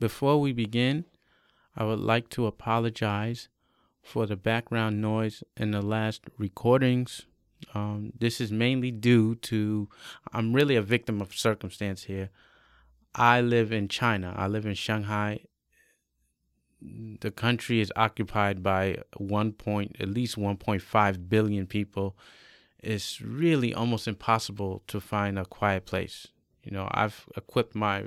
Before we begin, I would like to apologize for the background noise in the last recordings. Um, this is mainly due to I'm really a victim of circumstance here. I live in China. I live in Shanghai. The country is occupied by one point, at least 1.5 billion people. It's really almost impossible to find a quiet place. You know, I've equipped my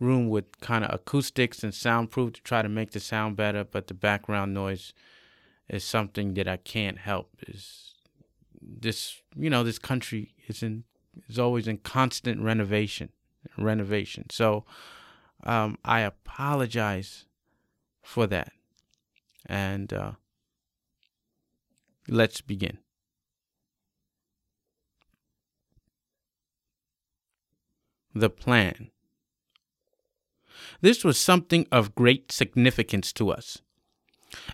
room with kind of acoustics and soundproof to try to make the sound better, but the background noise is something that I can't help. Is this you know this country is in is always in constant renovation, renovation. So um, I apologize for that, and uh, let's begin. The plan. This was something of great significance to us.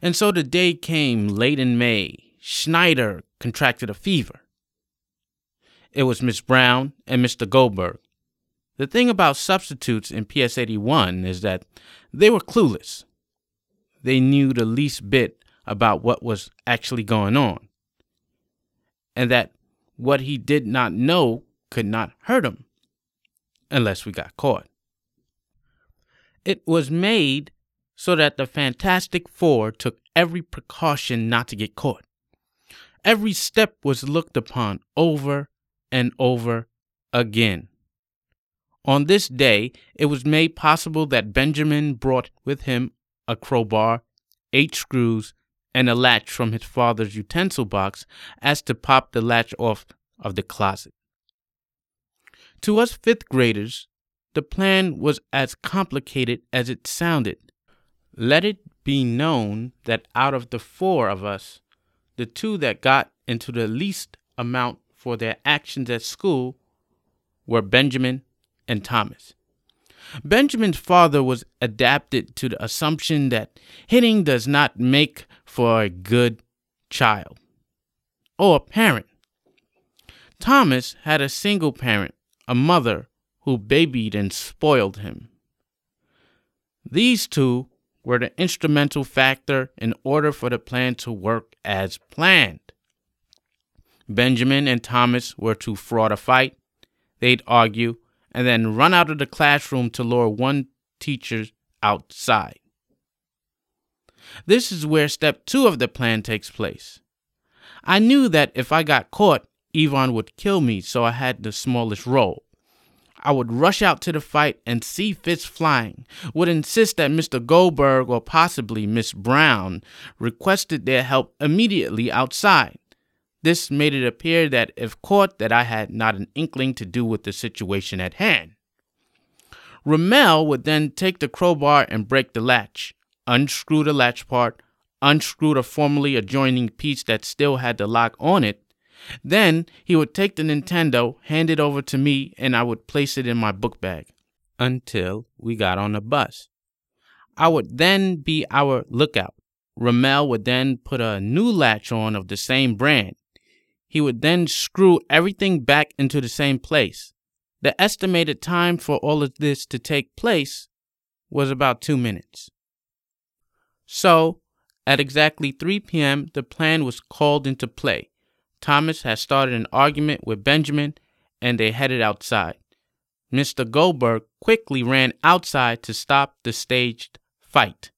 And so the day came late in May. Snyder contracted a fever. It was Miss Brown and Mr. Goldberg. The thing about substitutes in PS 81 is that they were clueless. They knew the least bit about what was actually going on, and that what he did not know could not hurt him unless we got caught. It was made so that the Fantastic Four took every precaution not to get caught. Every step was looked upon over and over again. On this day, it was made possible that Benjamin brought with him a crowbar, eight screws, and a latch from his father's utensil box as to pop the latch off of the closet. To us fifth graders, the plan was as complicated as it sounded. Let it be known that out of the four of us, the two that got into the least amount for their actions at school were Benjamin and Thomas. Benjamin's father was adapted to the assumption that hitting does not make for a good child or parent. Thomas had a single parent, a mother who babied and spoiled him. These two were the instrumental factor in order for the plan to work as planned. Benjamin and Thomas were to fraud a fight, they'd argue, and then run out of the classroom to lure one teacher outside. This is where step two of the plan takes place. I knew that if I got caught, Yvonne would kill me, so I had the smallest role. I would rush out to the fight and see fists flying, would insist that Mr. Goldberg or possibly Miss Brown requested their help immediately outside. This made it appear that if caught that I had not an inkling to do with the situation at hand. Ramel would then take the crowbar and break the latch, unscrew the latch part, unscrew the formerly adjoining piece that still had the lock on it, then he would take the Nintendo, hand it over to me, and I would place it in my book bag until we got on the bus. I would then be our lookout. Ramel would then put a new latch on of the same brand. He would then screw everything back into the same place. The estimated time for all of this to take place was about two minutes. So, at exactly 3 p.m., the plan was called into play. Thomas had started an argument with Benjamin and they headed outside. Mr. Goldberg quickly ran outside to stop the staged fight.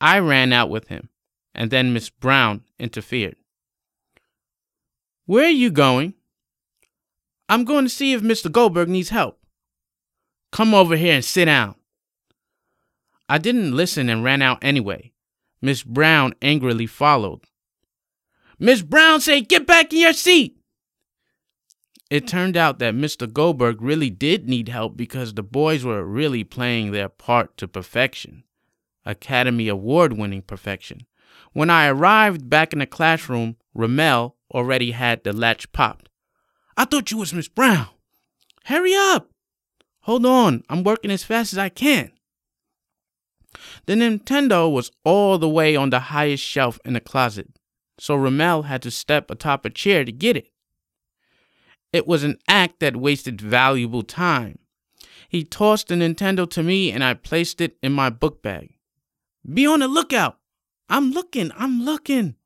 I ran out with him, and then Miss Brown interfered. Where are you going? I'm going to see if Mr. Goldberg needs help. Come over here and sit down. I didn't listen and ran out anyway. Miss Brown angrily followed. Miss Brown said, Get back in your seat. It turned out that Mr. Goldberg really did need help because the boys were really playing their part to perfection Academy Award winning perfection. When I arrived back in the classroom, Ramel already had the latch popped. I thought you was Miss Brown. Hurry up. Hold on, I'm working as fast as I can. The Nintendo was all the way on the highest shelf in the closet so Ramel had to step atop a chair to get it. It was an act that wasted valuable time. He tossed the Nintendo to me and I placed it in my book bag. Be on the lookout. I'm looking, I'm looking.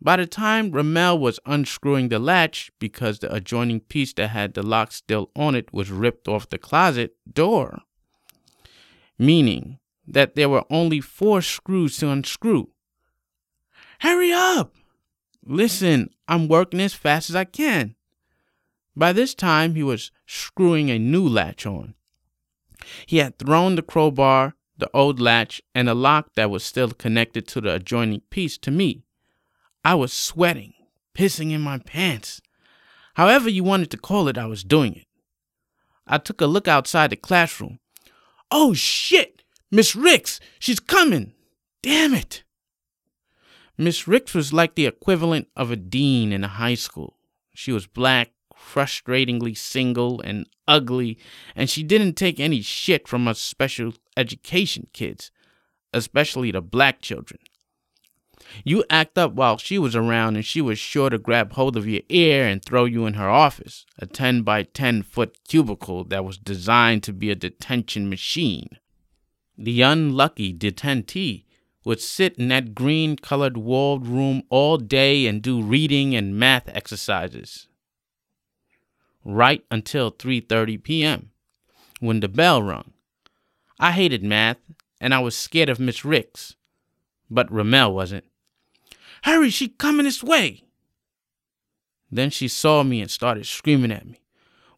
By the time Ramel was unscrewing the latch because the adjoining piece that had the lock still on it was ripped off the closet door, meaning that there were only four screws to unscrew. Hurry up! Listen, I'm working as fast as I can. By this time, he was screwing a new latch on. He had thrown the crowbar, the old latch, and the lock that was still connected to the adjoining piece to me. I was sweating, pissing in my pants. However, you wanted to call it, I was doing it. I took a look outside the classroom. Oh shit! Miss Ricks! She's coming! Damn it! Miss Ricks was like the equivalent of a dean in a high school. She was black, frustratingly single, and ugly, and she didn't take any shit from us special education kids, especially the black children. You act up while she was around, and she was sure to grab hold of your ear and throw you in her office, a 10 by 10 foot cubicle that was designed to be a detention machine. The unlucky detentee would sit in that green colored walled room all day and do reading and math exercises. Right until 3:30 p.m. when the bell rung. I hated math and I was scared of Miss Ricks, but Ramel wasn't. Hurry, she coming this way. Then she saw me and started screaming at me.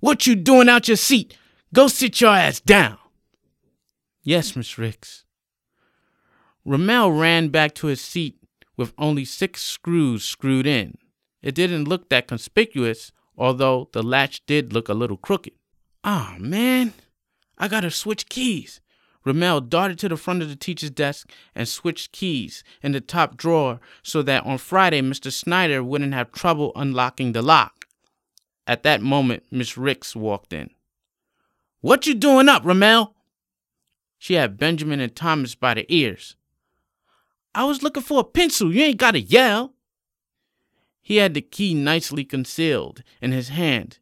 What you doing out your seat? Go sit your ass down. Yes, Miss Ricks. Ramel ran back to his seat with only six screws screwed in. It didn't look that conspicuous, although the latch did look a little crooked. Ah, oh, man, I gotta switch keys. Ramel darted to the front of the teacher's desk and switched keys in the top drawer so that on Friday Mr. Snyder wouldn't have trouble unlocking the lock. At that moment, Miss Ricks walked in. What you doing up, Ramel? She had Benjamin and Thomas by the ears. I was looking for a pencil. You ain't got to yell. He had the key nicely concealed in his hand.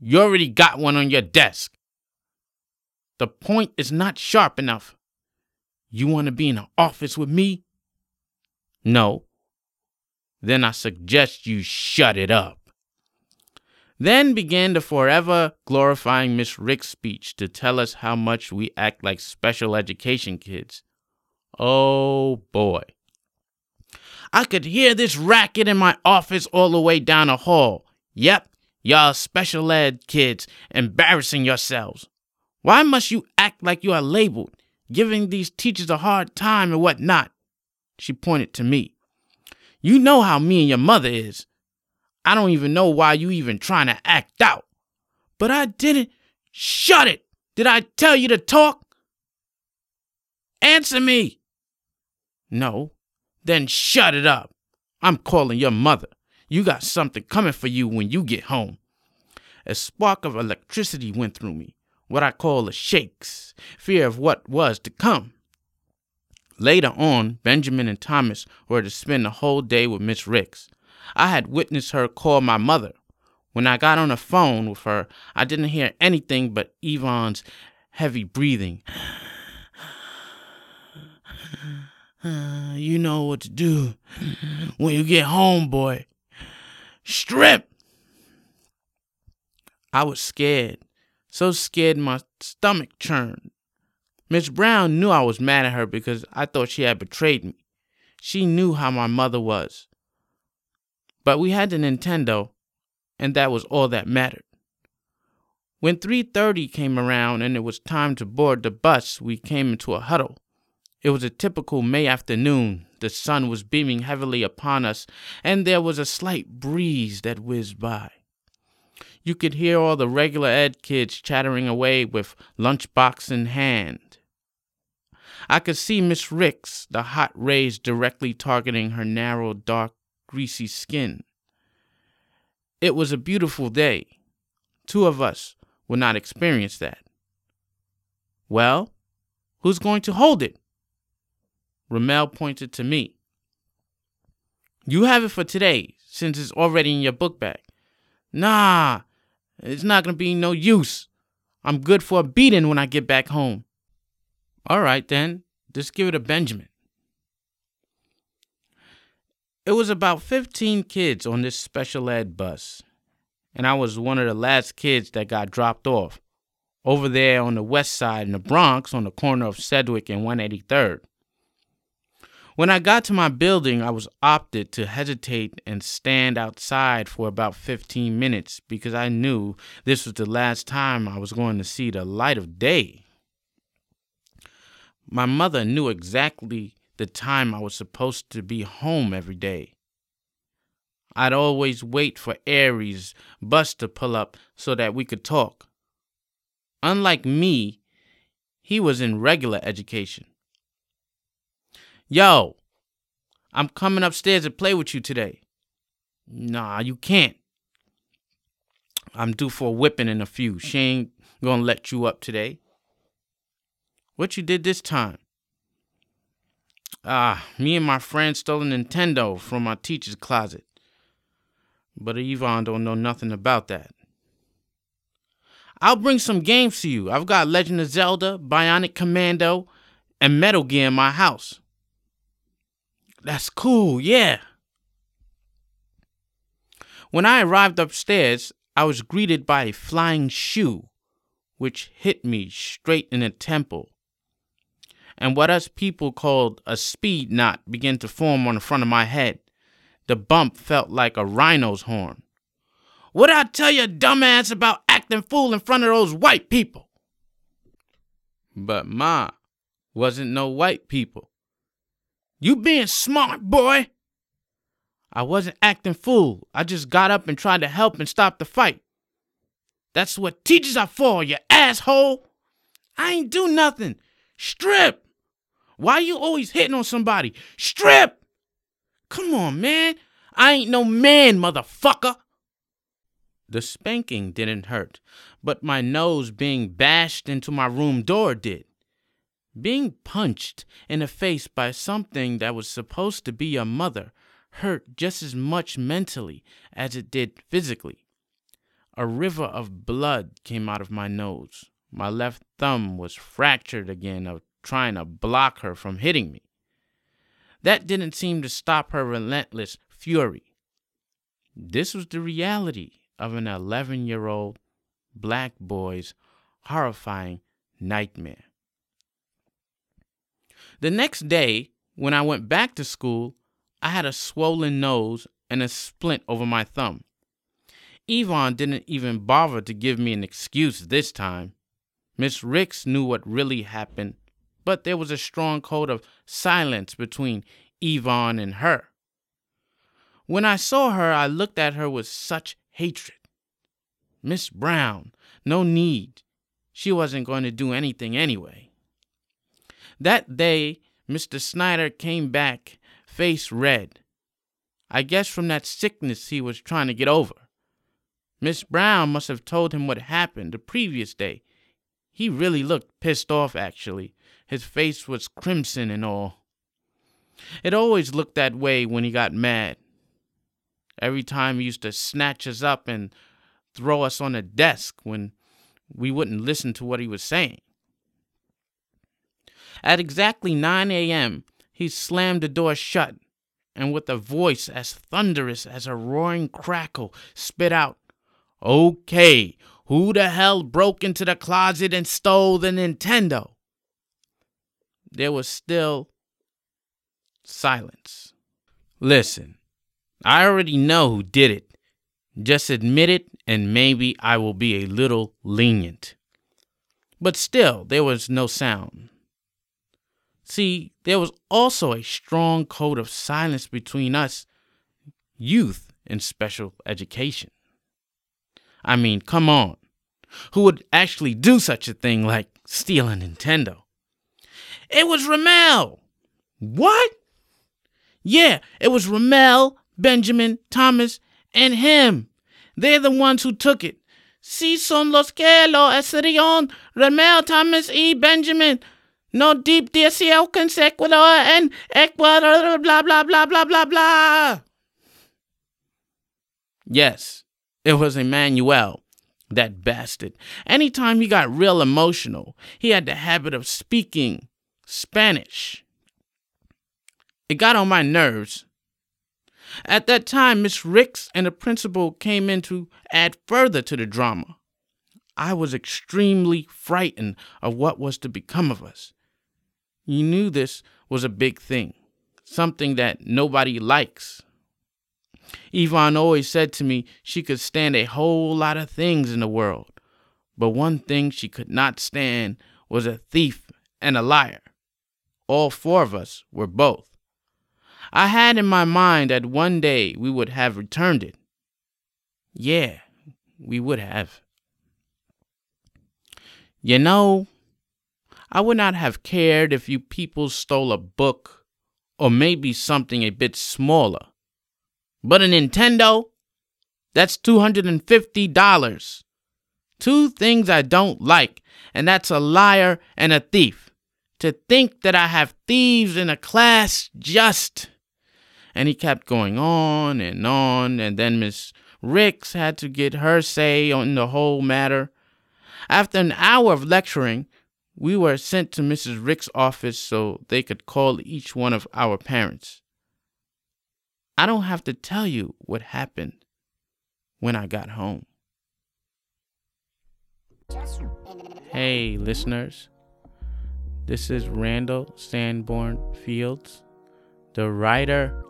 You already got one on your desk. The point is not sharp enough. You want to be in the office with me? No. Then I suggest you shut it up. Then began the forever glorifying Miss Rick's speech to tell us how much we act like special education kids Oh boy. I could hear this racket in my office all the way down the hall. Yep, y'all special ed kids embarrassing yourselves. Why must you act like you are labeled, giving these teachers a hard time and whatnot? She pointed to me. You know how me and your mother is. I don't even know why you even trying to act out. But I didn't. Shut it! Did I tell you to talk? Answer me! No. Then shut it up. I'm calling your mother. You got something coming for you when you get home. A spark of electricity went through me, what I call a shakes, fear of what was to come. Later on, Benjamin and Thomas were to spend the whole day with Miss Ricks. I had witnessed her call my mother. When I got on the phone with her, I didn't hear anything but Yvonne's heavy breathing. You know what to do when you get home, boy. Strip! I was scared. So scared my stomach churned. Miss Brown knew I was mad at her because I thought she had betrayed me. She knew how my mother was. But we had the Nintendo, and that was all that mattered. When 3:30 came around and it was time to board the bus, we came into a huddle. It was a typical May afternoon. The sun was beaming heavily upon us, and there was a slight breeze that whizzed by. You could hear all the regular ed kids chattering away with lunchbox in hand. I could see Miss Ricks, the hot rays directly targeting her narrow, dark, greasy skin. It was a beautiful day. Two of us would not experience that. Well, who's going to hold it? Ramel pointed to me. You have it for today, since it's already in your book bag. Nah, it's not gonna be no use. I'm good for a beating when I get back home. All right, then. Just give it a Benjamin. It was about 15 kids on this special ed bus, and I was one of the last kids that got dropped off over there on the west side in the Bronx on the corner of Sedgwick and 183rd. When I got to my building, I was opted to hesitate and stand outside for about 15 minutes because I knew this was the last time I was going to see the light of day. My mother knew exactly the time I was supposed to be home every day. I'd always wait for Aries' bus to pull up so that we could talk. Unlike me, he was in regular education. Yo, I'm coming upstairs to play with you today. Nah, you can't. I'm due for a whipping in a few. She ain't gonna let you up today. What you did this time? Ah, me and my friend stole a Nintendo from my teacher's closet. But Yvonne don't know nothing about that. I'll bring some games to you. I've got Legend of Zelda, Bionic Commando, and Metal Gear in my house. That's cool, yeah. When I arrived upstairs, I was greeted by a flying shoe, which hit me straight in the temple. And what us people called a speed knot began to form on the front of my head. The bump felt like a rhino's horn. What'd I tell you, dumbass, about acting fool in front of those white people? But Ma wasn't no white people. You being smart, boy. I wasn't acting fool. I just got up and tried to help and stop the fight. That's what teachers are for, you asshole. I ain't do nothing. Strip. Why you always hitting on somebody? Strip. Come on, man. I ain't no man, motherfucker. The spanking didn't hurt, but my nose being bashed into my room door did. Being punched in the face by something that was supposed to be a mother hurt just as much mentally as it did physically. A river of blood came out of my nose. My left thumb was fractured again of trying to block her from hitting me. That didn't seem to stop her relentless fury. This was the reality of an 11 year old black boy's horrifying nightmare. The next day, when I went back to school, I had a swollen nose and a splint over my thumb. Yvonne didn't even bother to give me an excuse this time. Miss Ricks knew what really happened, but there was a strong code of silence between Yvonne and her. When I saw her, I looked at her with such hatred. Miss Brown, no need. She wasn't going to do anything anyway. That day, Mr. Snyder came back, face red. I guess from that sickness he was trying to get over. Miss Brown must have told him what happened the previous day. He really looked pissed off, actually. His face was crimson and all. It always looked that way when he got mad. Every time he used to snatch us up and throw us on the desk when we wouldn't listen to what he was saying. At exactly 9 a.m., he slammed the door shut and, with a voice as thunderous as a roaring crackle, spit out, Okay, who the hell broke into the closet and stole the Nintendo? There was still silence. Listen, I already know who did it. Just admit it, and maybe I will be a little lenient. But still, there was no sound. See, there was also a strong code of silence between us, youth in special education. I mean, come on. Who would actually do such a thing like steal a Nintendo? It was Ramel. What? Yeah, it was Ramel, Benjamin, Thomas, and him. They're the ones who took it. Si son los que lo hicieron, Ramel, Thomas, y Benjamin. No deep DCL consecutor and Ecuador, blah, blah, blah, blah, blah, blah. Yes, it was Emmanuel, That bastard. Anytime he got real emotional, he had the habit of speaking Spanish. It got on my nerves. At that time, Miss Ricks and the principal came in to add further to the drama. I was extremely frightened of what was to become of us. You knew this was a big thing, something that nobody likes. Yvonne always said to me she could stand a whole lot of things in the world, but one thing she could not stand was a thief and a liar. All four of us were both. I had in my mind that one day we would have returned it. Yeah, we would have. You know, I would not have cared if you people stole a book or maybe something a bit smaller. But a Nintendo? That's $250. Two things I don't like, and that's a liar and a thief. To think that I have thieves in a class just. And he kept going on and on, and then Miss Ricks had to get her say on the whole matter. After an hour of lecturing, we were sent to Mrs. Rick's office so they could call each one of our parents. I don't have to tell you what happened when I got home. Hey, listeners. This is Randall Sanborn Fields, the writer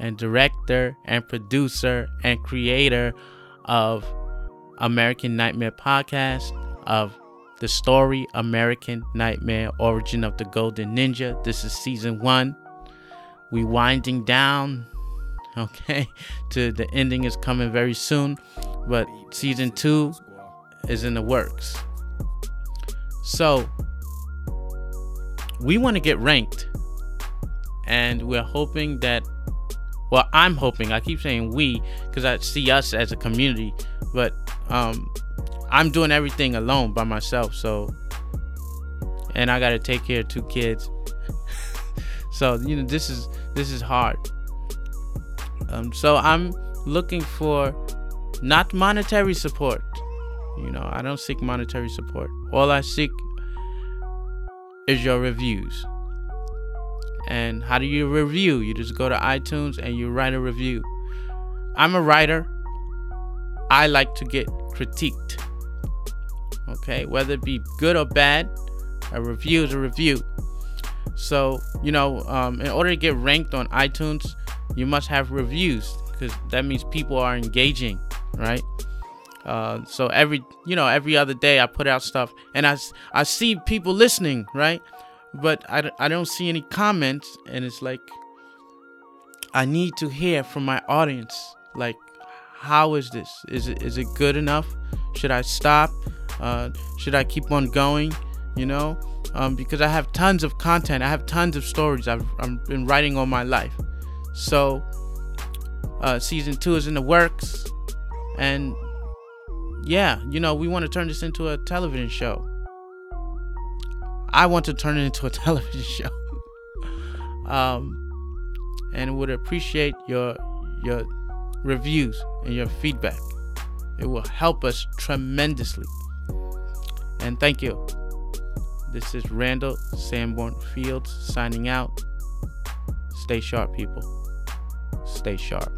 and director and producer and creator of American Nightmare Podcast, of the story American Nightmare Origin of the Golden Ninja. This is season one. We winding down, okay, to the ending is coming very soon, but season two is in the works. So we want to get ranked, and we're hoping that. Well, I'm hoping. I keep saying we because I see us as a community, but um, I'm doing everything alone by myself. So, and I got to take care of two kids. so you know this is this is hard. Um, so I'm looking for not monetary support. You know, I don't seek monetary support. All I seek is your reviews. And how do you review? You just go to iTunes and you write a review. I'm a writer. I like to get critiqued. Okay, whether it be good or bad, a review is a review. So, you know, um, in order to get ranked on iTunes, you must have reviews because that means people are engaging, right? Uh, so every you know every other day I put out stuff and I, I see people listening right? But I, I don't see any comments and it's like I need to hear from my audience like how is this? Is it is it good enough? Should I stop uh, should I keep on going you know um, because I have tons of content I have tons of stories I've, I've been writing all my life so uh, season two is in the works and yeah, you know, we want to turn this into a television show. I want to turn it into a television show. um, and would appreciate your your reviews and your feedback. It will help us tremendously. And thank you. This is Randall Sanborn Fields signing out. Stay sharp, people. Stay sharp.